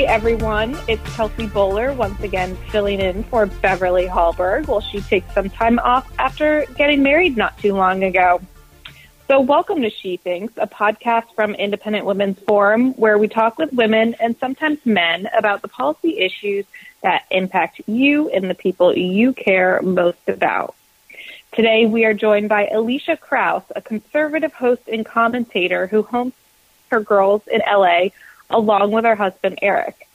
Hey everyone, it's Kelsey Bolar once again filling in for Beverly Hallberg while she takes some time off after getting married not too long ago. So, welcome to She Thinks, a podcast from Independent Women's Forum where we talk with women and sometimes men about the policy issues that impact you and the people you care most about. Today, we are joined by Elisha Krauss, a conservative host and commentator who homes her girls in LA along with her husband, Eric.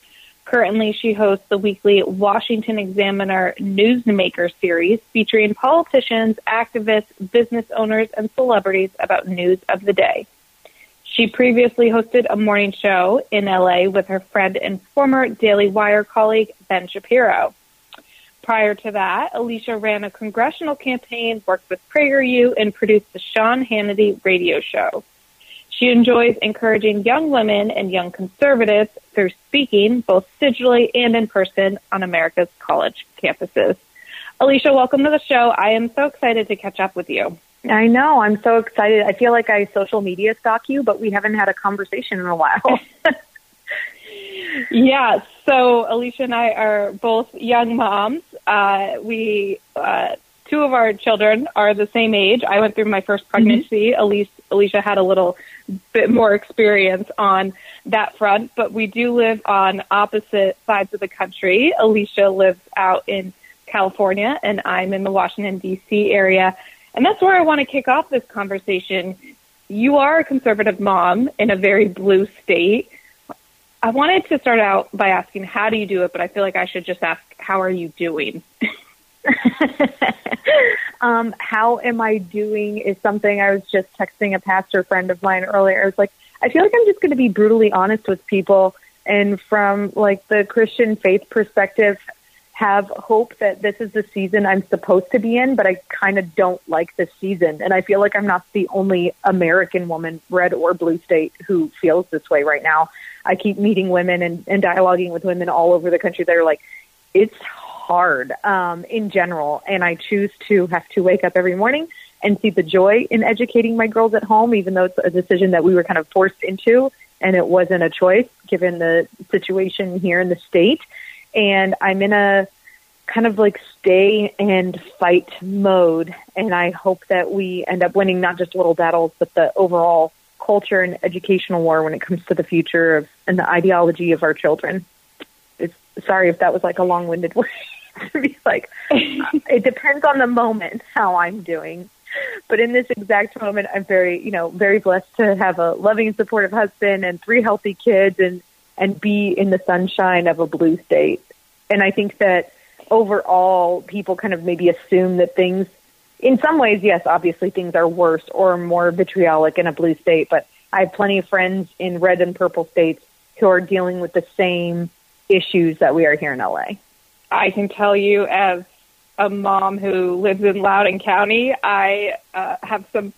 Currently, she hosts the weekly Washington Examiner Newsmaker series featuring politicians, activists, business owners, and celebrities about news of the day. She previously hosted a morning show in LA with her friend and former Daily Wire colleague, Ben Shapiro. Prior to that, Elisha ran a congressional campaign, worked with PragerU, and produced the Sean Hannity radio show. She enjoys encouraging young women and young conservatives through speaking, both digitally and in person, on America's college campuses. Elisha, welcome to the show. I am so excited to catch up with you. I know. I'm so excited. I feel like I social media stalk you, but we haven't had a conversation in a while. yeah. So Elisha and I are both young moms. Uh, we uh, two of our children are the same age. I went through my first pregnancy. Mm-hmm. Elisha, Elisha had a little bit more experience on that front, but we do live on opposite sides of the country. Elisha lives out in California, and I'm in the Washington, D.C. area. And that's where I want to kick off this conversation. You are a conservative mom in a very blue state. I wanted to start out by asking, how do you do it? But I feel like I should just ask, how are you doing? um, how am I doing is something I was just texting a pastor friend of mine earlier. I was like, I feel like I'm just going to be brutally honest with people and from like the Christian faith perspective, have hope that this is the season I'm supposed to be in, but I kind of don't like this season. And I feel like I'm not the only American woman, red or blue state, who feels this way right now. I keep meeting women and, and dialoguing with women all over the country that are like, it's hard um, in general, and I choose to have to wake up every morning and see the joy in educating my girls at home, even though it's a decision that we were kind of forced into, and it wasn't a choice given the situation here in the state. And I'm in a kind of like stay and fight mode, and I hope that we end up winning not just little battles, but the overall culture and educational war when it comes to the future of and the ideology of our children. Sorry if that was like a long-winded way. to be like, it depends on the moment how I'm doing. But in this exact moment, I'm very, you know, very blessed to have a loving and supportive husband and three healthy kids and, and be in the sunshine of a blue state. And I think that overall, people kind of maybe assume that things, in some ways, yes, obviously things are worse or more vitriolic in a blue state, but I have plenty of friends in red and purple states who are dealing with the same issues that we are here in LA. I can tell you as a mom who lives in Loudoun County, I uh, have some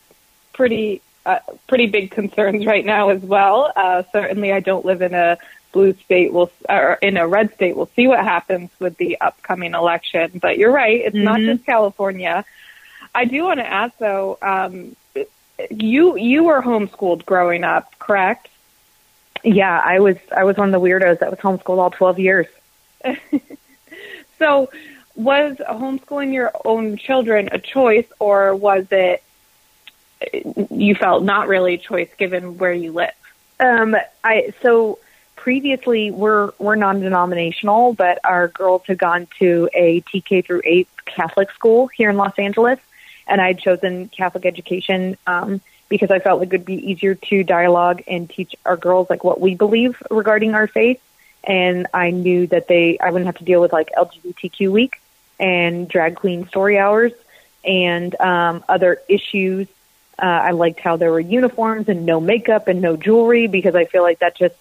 pretty uh, pretty big concerns right now as well. Uh, certainly, I don't live in a blue state. We'll or in a red state. We'll see what happens with the upcoming election. But you're right; it's mm-hmm. not just California. I do want to ask though. Um, you you were homeschooled growing up, correct? Yeah, I was. I was one of the weirdos that was homeschooled all twelve years. So, was homeschooling your own children a choice, or was it you felt not really a choice given where you live? Um, I so previously we're we're non-denominational, but our girls had gone to a TK through eight Catholic school here in Los Angeles, and I had chosen Catholic education um, because I felt like it would be easier to dialogue and teach our girls like what we believe regarding our faith and I knew that they I wouldn't have to deal with like LGBTQ week and drag queen story hours and um, other issues. Uh, I liked how there were uniforms and no makeup and no jewelry because I feel like that just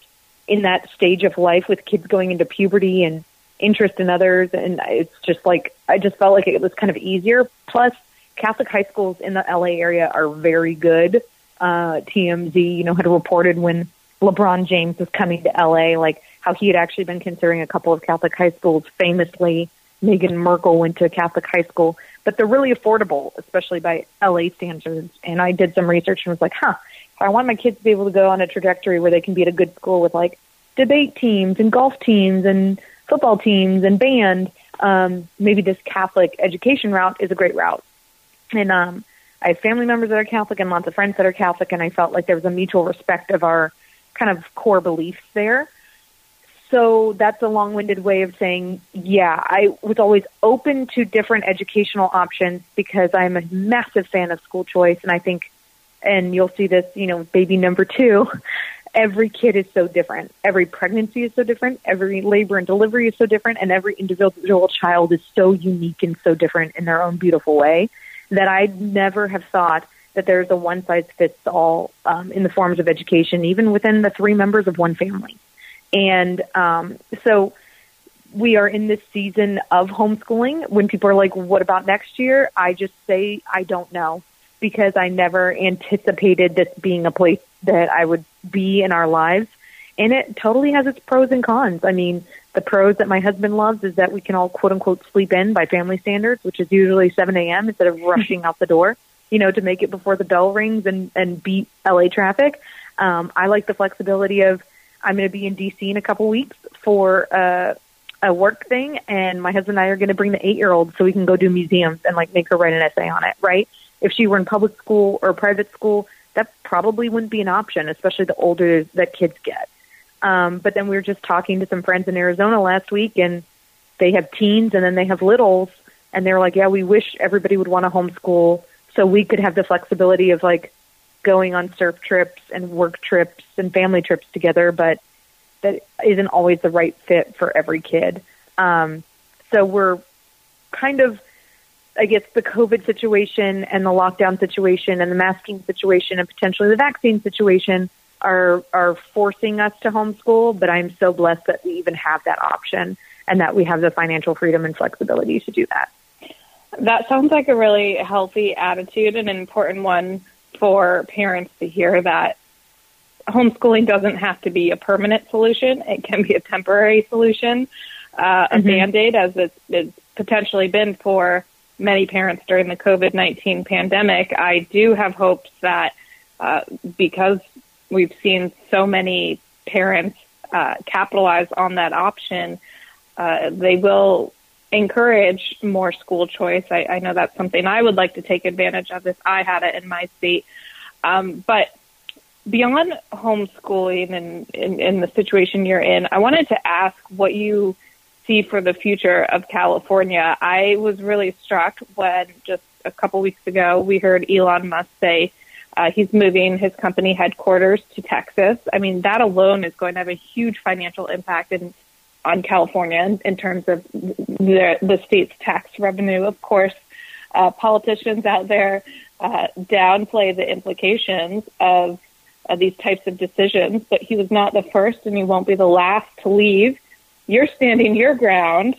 in that stage of life with kids going into puberty and interest in others and it's just like I just felt like it was kind of easier. Plus, Catholic high schools in the LA area are very good. Uh, TMZ, you know, had reported when LeBron James was coming to LA, like how he had actually been considering a couple of Catholic high schools. Famously, Meghan Markle went to a Catholic high school, but they're really affordable, especially by LA standards. And I did some research and was like, huh, if I want my kids to be able to go on a trajectory where they can be at a good school with like debate teams and golf teams and football teams and band. Um, maybe this Catholic education route is a great route. And um, I have family members that are Catholic and lots of friends that are Catholic, and I felt like there was a mutual respect of our kind of core beliefs there. So that's a long winded way of saying, yeah, I was always open to different educational options because I'm a massive fan of school choice. And I think, and you'll see this, you know, baby number two, every kid is so different. Every pregnancy is so different. Every labor and delivery is so different. And every individual child is so unique and so different in their own beautiful way that I never have thought that there's a one size fits all um, in the forms of education, even within the three members of one family. And um, so we are in this season of homeschooling. When people are like, what about next year? I just say, I don't know because I never anticipated this being a place that I would be in our lives. And it totally has its pros and cons. I mean, the pros that my husband loves is that we can all quote unquote sleep in by family standards, which is usually 7 a.m. instead of rushing out the door, you know, to make it before the bell rings and, and beat LA traffic. Um, I like the flexibility of, I'm going to be in DC in a couple weeks for uh, a work thing, and my husband and I are going to bring the eight year old so we can go do museums and like make her write an essay on it. Right? If she were in public school or private school, that probably wouldn't be an option, especially the older that kids get. Um, but then we were just talking to some friends in Arizona last week, and they have teens and then they have littles, and they're like, "Yeah, we wish everybody would want to homeschool so we could have the flexibility of like going on surf trips and work trips and family trips together, but that isn't always the right fit for every kid. Um, so we're kind of, I guess, the COVID situation and the lockdown situation and the masking situation and potentially the vaccine situation are are forcing us to homeschool. But I'm so blessed that we even have that option and that we have the financial freedom and flexibility to do that. That sounds like a really healthy attitude and an important one for parents to hear that homeschooling doesn't have to be a permanent solution. It can be a temporary solution, uh, a mm-hmm. band-aid as it's, it's potentially been for many parents during the COVID-19 pandemic. I do have hopes that uh, because we've seen so many parents uh, capitalize on that option, uh, they will encourage more school choice. I, I know that's something I would like to take advantage of if I had it in my state. Um, but beyond homeschooling and in the situation you're in, I wanted to ask what you see for the future of California. I was really struck when just a couple weeks ago we heard Elon Musk say uh, he's moving his company headquarters to Texas. I mean, that alone is going to have a huge financial impact in on California in, in terms of the, the state's tax revenue. Of course, uh, politicians out there uh, downplay the implications of uh, these types of decisions, but he was not the first and he won't be the last to leave. You're standing your ground.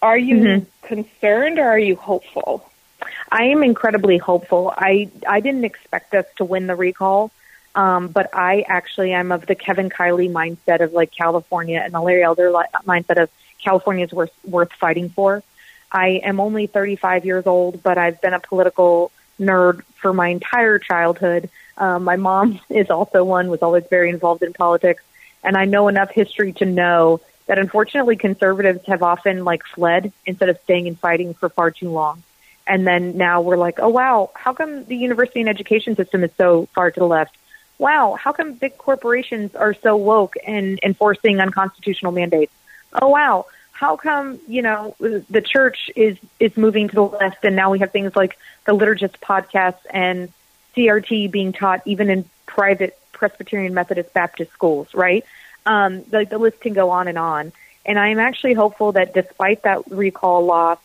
Are you mm-hmm. concerned or are you hopeful? I am incredibly hopeful. I I didn't expect us to win the recall. Um, but I actually am of the Kevin Kiley mindset of like California and the Larry Elder mindset of California is worth worth fighting for. I am only 35 years old, but I've been a political nerd for my entire childhood. Um, my mom is also one, was always very involved in politics, and I know enough history to know that unfortunately conservatives have often like fled instead of staying and fighting for far too long. And then now we're like, oh wow, how come the university and education system is so far to the left? wow, how come big corporations are so woke and enforcing unconstitutional mandates? Oh wow, how come you know the church is is moving to the left, and now we have things like the liturgist podcast and CRT being taught even in private Presbyterian Methodist Baptist schools, right? Um, the, the list can go on and on. And I am actually hopeful that despite that recall loss,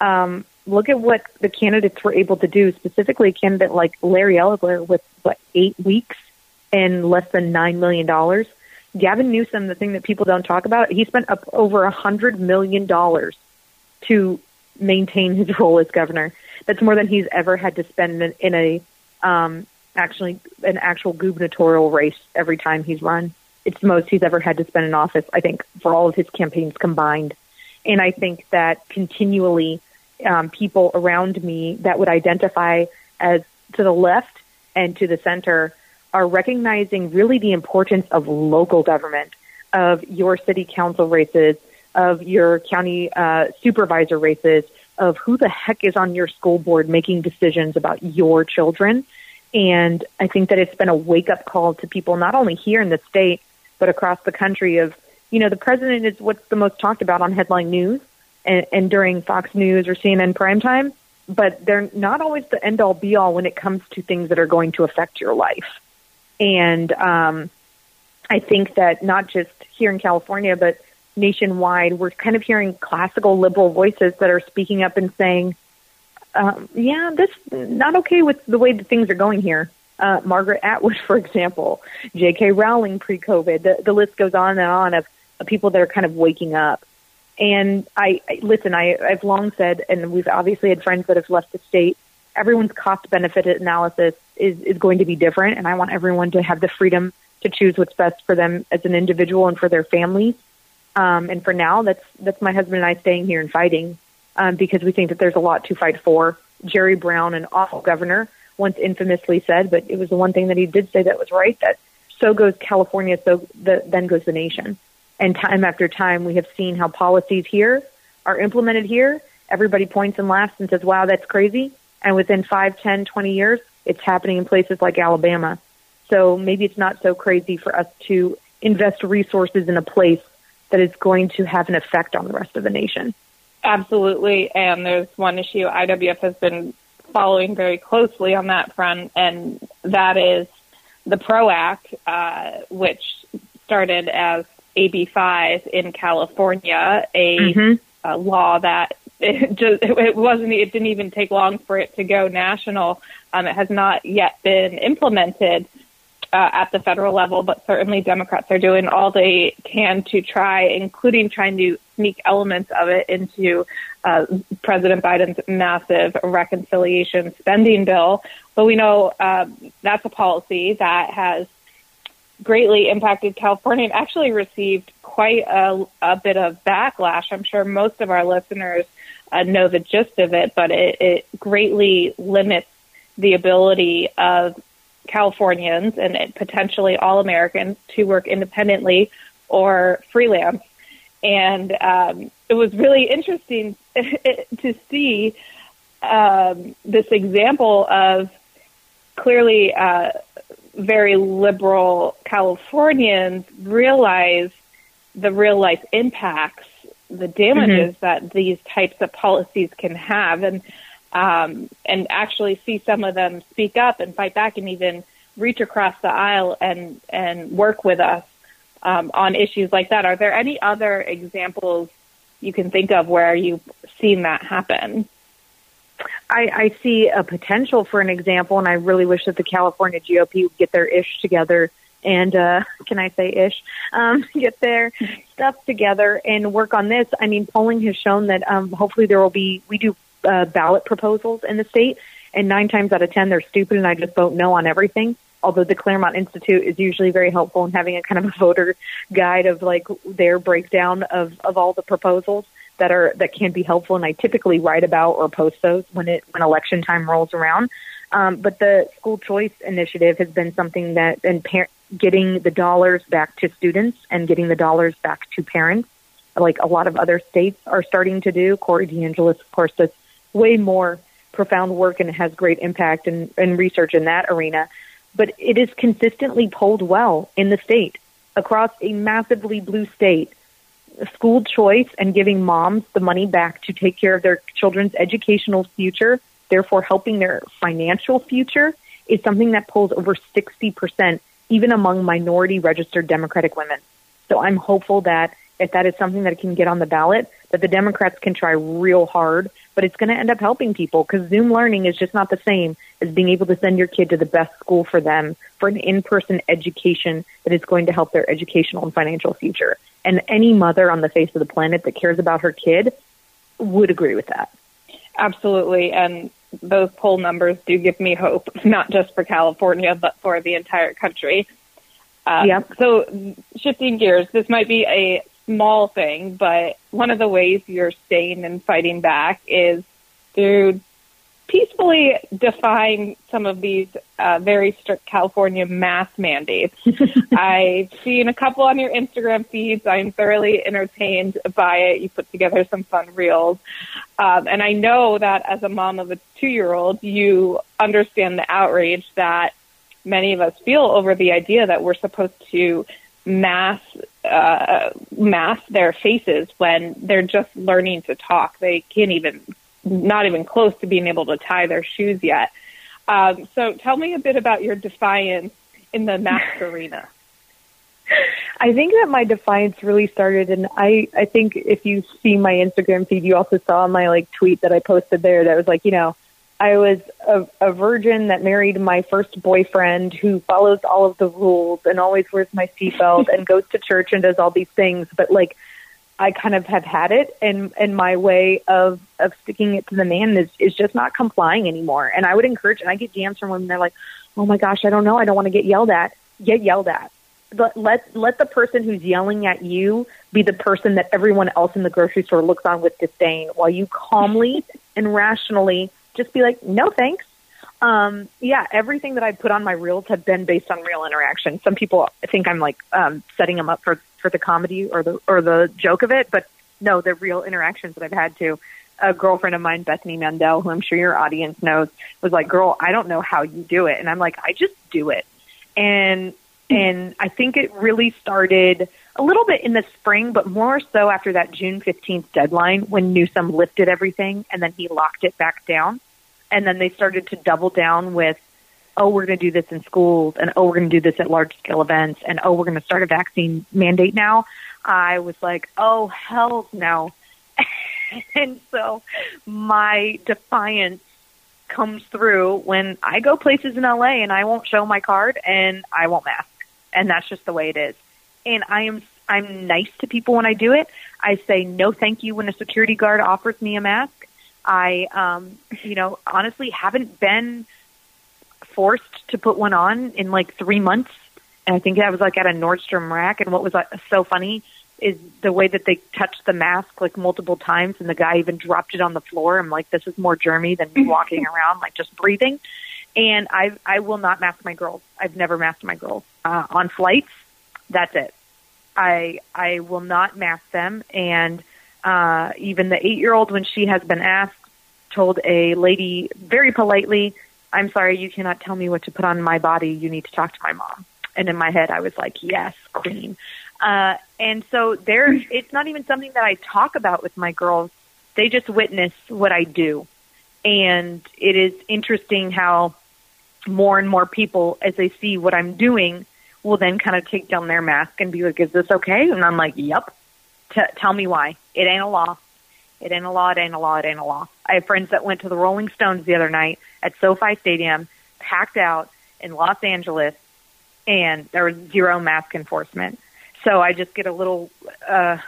um, look at what the candidates were able to do, specifically a candidate like Larry Elder with what eight weeks and less than nine million dollars. Gavin Newsom, the thing that people don't talk about, he spent up over a hundred million dollars to maintain his role as governor. That's more than he's ever had to spend in, in a um, actually an actual gubernatorial race every time he's run. It's the most he's ever had to spend in office, I think, for all of his campaigns combined. And I think that continually um, people around me that would identify as to the left and to the center are recognizing really the importance of local government. of your city council races, of your county uh, supervisor races, of who the heck is on your school board making decisions about your children. And I think that it's been a wake up call to people, not only here in the state, but across the country of, you know, the president is what's the most talked about on headline news and, and during Fox News or CNN primetime, but they're not always the end all be all when it comes to things that are going to affect your life. And um, I think that not just here in California, but nationwide, we're kind of hearing classical liberal voices that are speaking up and saying, um, yeah, this not okay with the way that things are going here. Uh, Margaret Atwood, for example, J.K. Rowling pre-COVID. The, the list goes on and on of, of people that are kind of waking up. And I, I listen. I, I've long said, and we've obviously had friends that have left the state. Everyone's cost benefit analysis is is going to be different, and I want everyone to have the freedom to choose what's best for them as an individual and for their families. Um, and for now, that's that's my husband and I staying here and fighting um, because we think that there's a lot to fight for. Jerry Brown, an awful governor, once infamously said, but it was the one thing that he did say that was right, that so goes California, so the, then goes the nation. And time after time, we have seen how policies here are implemented here. Everybody points and laughs and says, wow, that's crazy. And within five, ten, twenty years, it's happening in places like Alabama. So maybe it's not so crazy for us to invest resources in a place that is going to have an effect on the rest of the nation. Absolutely. And there's one issue IWF has been following very closely on that front, and that is the PRO Act, uh, which started as AB 5 in California, a, mm-hmm. a law that it just it wasn't it didn't even take long for it to go national. Um, it has not yet been implemented uh, at the federal level, but certainly Democrats are doing all they can to try, including trying to sneak elements of it into uh, President Biden's massive reconciliation spending bill. But we know uh, that's a policy that has greatly impacted California and actually received quite a, a bit of backlash. I'm sure most of our listeners uh, know the gist of it, but it, it greatly limits the ability of Californians and potentially all Americans to work independently or freelance. And um, it was really interesting to see um, this example of clearly uh, very liberal Californians realize the real life impacts, the damages mm-hmm. that these types of policies can have. And um, and actually see some of them speak up and fight back and even reach across the aisle and and work with us um, on issues like that. Are there any other examples you can think of where you've seen that happen? I, I see a potential for an example, and I really wish that the California GOP would get their ish together and uh, can I say ish, um, get their stuff together and work on this. I mean, polling has shown that um, hopefully there will be. We do uh, ballot proposals in the state, and nine times out of ten they're stupid, and I just vote no on everything. Although the Claremont Institute is usually very helpful in having a kind of a voter guide of like their breakdown of of all the proposals that are that can be helpful, and I typically write about or post those when it when election time rolls around. Um, but the school choice initiative has been something that and par- getting the dollars back to students and getting the dollars back to parents, like a lot of other states are starting to do. Corey DeAngelis, of course, does way more profound work and has great impact and, and research in that arena. But it is consistently polled well in the state across a massively blue state. School choice and giving moms the money back to take care of their children's educational future, therefore helping their financial future, is something that polls over 60%, even among minority registered Democratic women. So I'm hopeful that if that is something that can get on the ballot, that the Democrats can try real hard but it's going to end up helping people because Zoom learning is just not the same as being able to send your kid to the best school for them for an in-person education that is going to help their educational and financial future. And any mother on the face of the planet that cares about her kid would agree with that. Absolutely. And those poll numbers do give me hope, not just for California, but for the entire country. Uh, yeah. So shifting gears, this might be a small thing, but one of the ways you're staying and fighting back is through peacefully defying some of these uh, very strict California mask mandates. I've seen a couple on your Instagram feeds. I'm thoroughly entertained by it. You put together some fun reels. Um, and I know that as a mom of a two year old, you understand the outrage that many of us feel over the idea that we're supposed to mask uh, mask their faces when they're just learning to talk. They can't even not even close to being able to tie their shoes yet. Um, so tell me a bit about your defiance in the mask arena. I think that my defiance really started, and I I think if you see my Instagram feed, you also saw my like tweet that I posted there that was like, you know, I was a, a virgin that married my first boyfriend who follows all of the rules and always wears my seatbelt and goes to church and does all these things, but like I kind of have had it and and my way of of sticking it to the man is is just not complying anymore. And I would encourage and I get DMs from women they're like, "Oh my gosh, I don't know. I don't want to get yelled at." Get yelled at. But let let the person who's yelling at you be the person that everyone else in the grocery store looks on with disdain while you calmly and rationally just be like, "No, thanks." Um, yeah, everything that I put on my reels have been based on real interaction. Some people think I'm like um, setting them up for for the comedy or the or the joke of it, but no, they're real interactions that I've had to. A girlfriend of mine, Bethany Mandel, who I'm sure your audience knows, was like, "Girl, I don't know how you do it," and I'm like, "I just do it." And and I think it really started a little bit in the spring, but more so after that June 15th deadline when Newsom lifted everything and then he locked it back down. And then they started to double down with oh, we're going to do this in schools, and oh, we're going to do this at large scale events, and oh, we're going to start a vaccine mandate now, I was like, oh, hell no. and so my defiance comes through when I go places in LA and I won't show my card and I won't mask. And that's just the way it is. And I am I'm nice to people when I do it. I say no thank you when a security guard offers me a mask. I um you know, honestly haven't been forced to put one on in like three months. And I think I was like at a Nordstrom rack. And what was uh, so funny is the way that they touched the mask like multiple times, and the guy even dropped it on the floor. I'm like, this is more germy than me walking around like just breathing. And I I will not mask my girls. I've never masked my girls uh, on flights. That's it. I I will not mask them. And uh, even the eight year old, when she has been asked, told a lady very politely, I'm sorry, you cannot tell me what to put on my body. You need to talk to my mom. And in my head, I was like, yes, queen. Uh, and so there, it's not even something that I talk about with my girls. They just witness what I do. And it is interesting how more and more people, as they see what I'm doing, will then kind of take down their mask and be like, is this okay? And I'm like, yep. T- tell me why. It ain't a law. It ain't a law. It ain't a law. It ain't a law. I have friends that went to the Rolling Stones the other night at SoFi Stadium, packed out in Los Angeles, and there was zero mask enforcement. So I just get a little uh,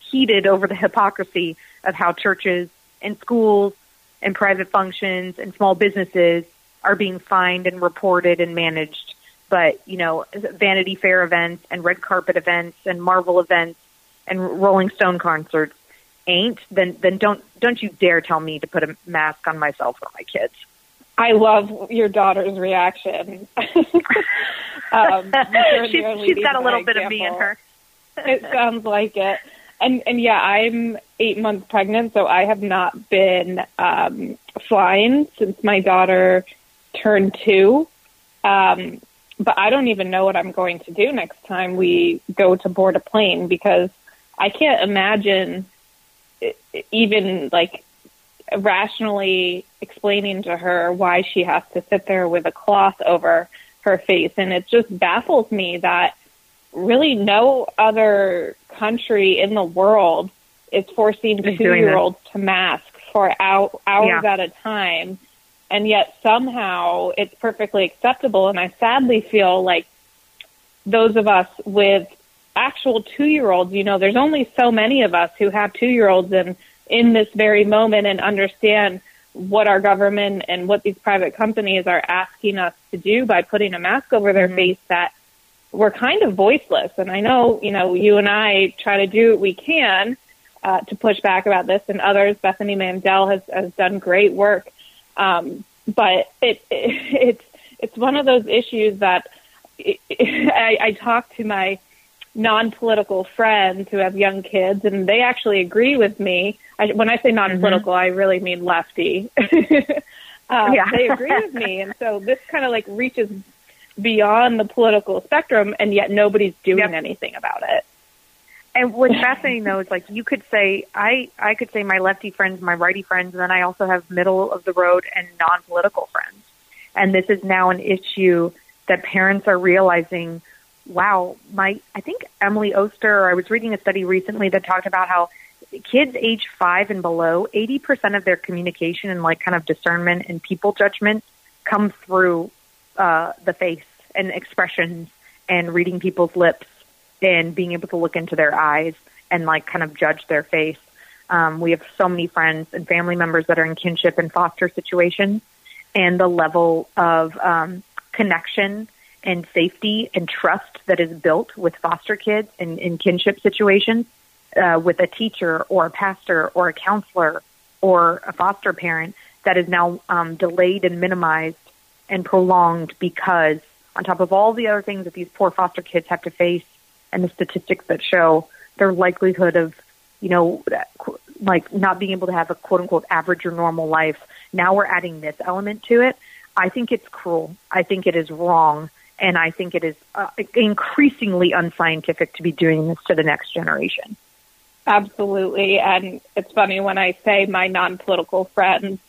heated over the hypocrisy of how churches and schools and private functions and small businesses are being fined and reported and managed. But, you know, Vanity Fair events and red carpet events and Marvel events and Rolling Stone concerts ain't, then then don't don't you dare tell me to put a mask on myself or my kids. I love your daughter's reaction. um, she's, she's got a little bit example. of me in her. it sounds like it. And and yeah, I'm eight months pregnant, so I have not been um, flying since my daughter turned two. Um, but I don't even know what I'm going to do next time we go to board a plane because I can't imagine even like rationally explaining to her why she has to sit there with a cloth over her face. And it just baffles me that really no other country in the world is forcing two year olds to mask for hours yeah. at a time. And yet somehow it's perfectly acceptable. And I sadly feel like those of us with actual two year olds, you know, there's only so many of us who have two year olds and in this very moment and understand what our government and what these private companies are asking us to do by putting a mask over their mm-hmm. face that we're kind of voiceless. And I know, you know, you and I try to do what we can uh, to push back about this and others. Bethany Mandel has, has done great work Um, but it, it it's it's one of those issues that it, I, I talk to my non-political friends who have young kids, and they actually agree with me. I, when I say non-political, mm-hmm. I really mean lefty. um, yeah. they agree with me, and so this kind of like reaches beyond the political spectrum, and yet nobody's doing yep. anything about it. And what's fascinating though is like you could say I I could say my lefty friends, my righty friends, and then I also have middle of the road and non political friends. And this is now an issue that parents are realizing. Wow, my I think Emily Oster. I was reading a study recently that talked about how kids age five and below, eighty percent of their communication and like kind of discernment and people judgment comes through uh, the face and expressions and reading people's lips and being able to look into their eyes and like kind of judge their face. Um, we have so many friends and family members that are in kinship and foster situations, and the level of um, connection and safety and trust that is built with foster kids in, in kinship situations uh, with a teacher or a pastor or a counselor or a foster parent that is now um, delayed and minimized and prolonged because on top of all the other things that these poor foster kids have to face and the statistics that show their likelihood of, you know, like not being able to have a quote unquote average or normal life. Now we're adding this element to it. I think it's cruel. I think it is wrong. And I think it is uh, increasingly unscientific to be doing this to the next generation. Absolutely. And it's funny when I say my non political friends,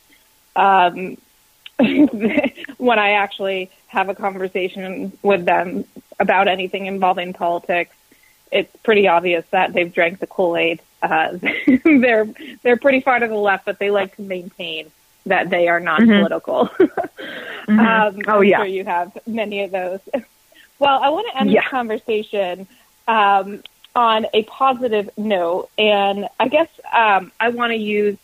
um, when I actually have a conversation with them about anything involving politics, it's pretty obvious that they've drank the Kool Aid. Uh, they're they're pretty far to the left, but they like to maintain that they are not mm-hmm. political. mm-hmm. um, oh I'm yeah, sure you have many of those. Well, I want to end yeah. this conversation um, on a positive note, and I guess um, I want to use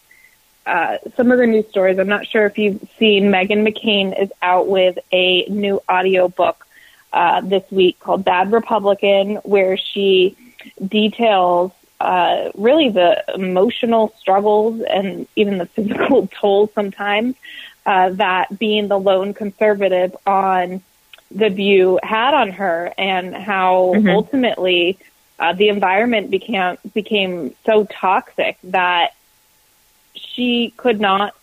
uh, some of the news stories. I'm not sure if you've seen Meghan McCain is out with a new audio book uh, this week called Bad Republican, where she details uh, really the emotional struggles and even the physical toll sometimes uh, that being the lone conservative on the View had on her, and how mm-hmm. ultimately uh, the environment became became so toxic that she could not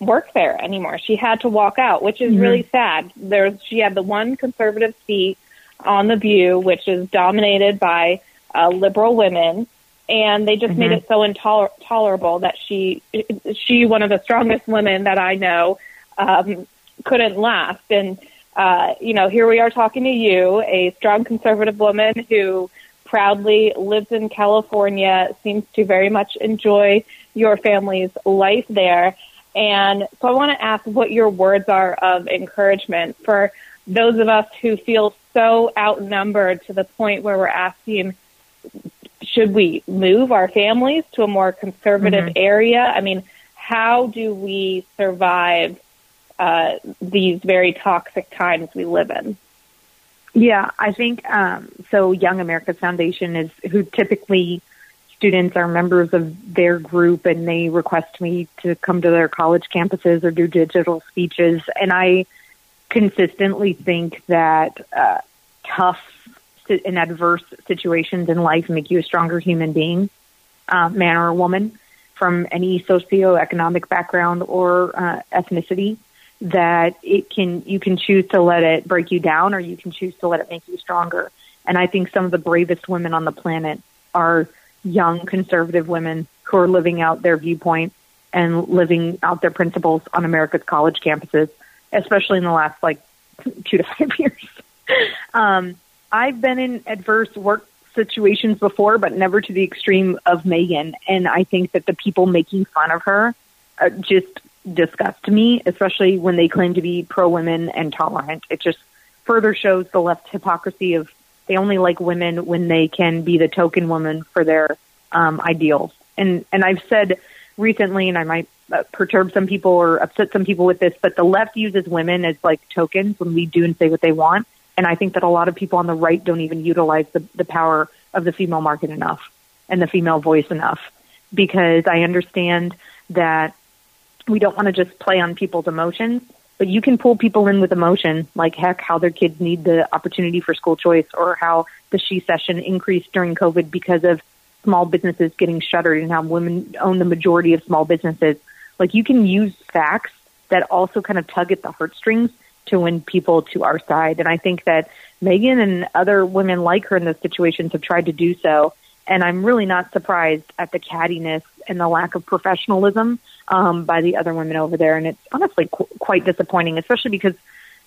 work there anymore. She had to walk out, which is mm-hmm. really sad. There's she had the one conservative seat on the View, which is dominated by uh, liberal women, and they just mm-hmm. made it so intolerable that she she one of the strongest women that I know um, couldn't last. And uh, you know, here we are talking to you, a strong conservative woman who proudly lives in California, seems to very much enjoy your family's life there. And so I want to ask what your words are of encouragement for those of us who feel so outnumbered to the point where we're asking, should we move our families to a more conservative mm-hmm. area? I mean, how do we survive uh, these very toxic times we live in? Yeah, I think um, so. Young America's Foundation is who typically students are members of their group and they request me to come to their college campuses or do digital speeches. And I consistently think that uh, tough and adverse situations in life make you a stronger human being, uh, man or woman, from any socioeconomic background or uh, ethnicity. That it can you can choose to let it break you down, or you can choose to let it make you stronger. And I think some of the bravest women on the planet are young conservative women who are living out their viewpoint and living out their principles on America's college campuses, especially in the last like two to five years. um, I've been in adverse work situations before, but never to the extreme of Meghan. And I think that the people making fun of her uh, just disgust me, especially when they claim to be pro women and tolerant. It just further shows the left hypocrisy of they only like women when they can be the token woman for their um, ideals. And and I've said recently, and I might uh, perturb some people or upset some people with this, but the left uses women as like tokens when we do and say what they want. And I think that a lot of people on the right don't even utilize the, the power of the female market enough and the female voice enough because I understand that we don't want to just play on people's emotions, but you can pull people in with emotion, like heck, how their kids need the opportunity for school choice or how the she-cession increased during COVID because of small businesses getting shuttered and how women own the majority of small businesses. Like you can use facts that also kind of tug at the heartstrings to win people to our side. And I think that Meghan and other women like her in those situations have tried to do so. And I'm really not surprised at the cattiness and the lack of professionalism um, by the other women over there. And it's honestly qu- quite disappointing, especially because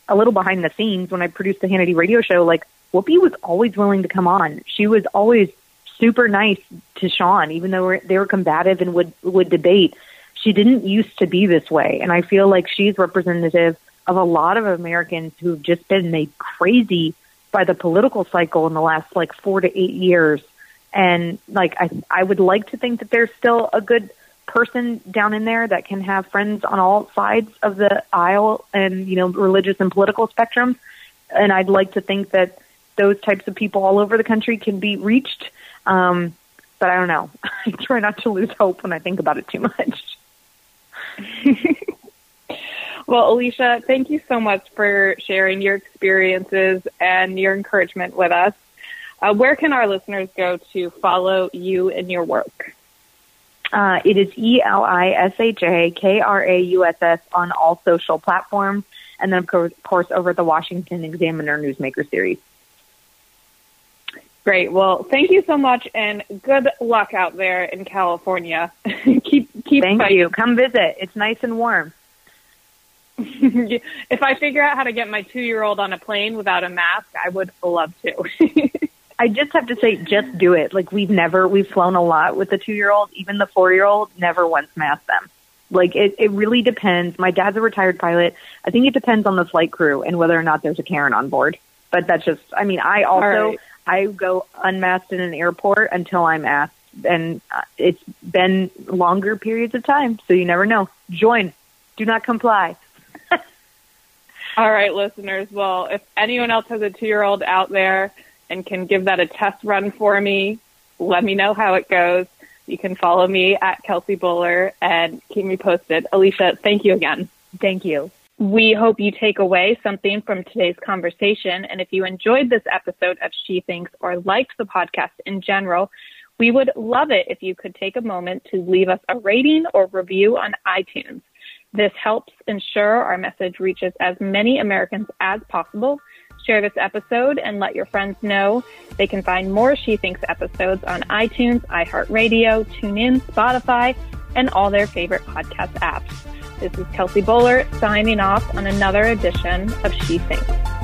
a little behind the scenes when I produced the Hannity radio show, like Whoopi was always willing to come on. She was always super nice to Sean, even though they were combative and would would debate. She didn't used to be this way, and I feel like she's representative of a lot of Americans who've just been made crazy by the political cycle in the last like four to eight years. And like I, I would like to think that there's still a good person down in there that can have friends on all sides of the aisle and you know religious and political spectrum. And I'd like to think that those types of people all over the country can be reached. Um, but I don't know. I try not to lose hope when I think about it too much. well, Elisha, thank you so much for sharing your experiences and your encouragement with us. Uh, where can our listeners go to follow you and your work? Uh, it is E L I S H A K R A U S S on all social platforms, and then of course, of course over at the Washington Examiner Newsmaker series. Great. Well, thank you so much, and good luck out there in California. keep keep. Thank fighting. you. Come visit. It's nice and warm. if I figure out how to get my two year old on a plane without a mask, I would love to. I just have to say, just do it. Like we've never, we've flown a lot with the two year old, even the four year old, never once masked them. Like it, it really depends. My dad's a retired pilot. I think it depends on the flight crew and whether or not there's a Karen on board. But that's just, I mean, I also, right. I go unmasked in an airport until I'm asked. And uh, it's been longer periods of time. So you never know. Join. Do not comply. All right, listeners. Well, if anyone else has a two year old out there, and can give that a test run for me. Let me know how it goes. You can follow me at Kelsey Bolar and keep me posted. Elisha, thank you again. Thank you. We hope you take away something from today's conversation. And if you enjoyed this episode of She Thinks or liked the podcast in general, we would love it if you could take a moment to leave us a rating or review on iTunes. This helps ensure our message reaches as many Americans as possible Share this episode and let your friends know. They can find more She Thinks episodes on iTunes, iHeartRadio, TuneIn, Spotify, and all their favorite podcast apps. This is Kelsey Bolar signing off on another edition of She Thinks.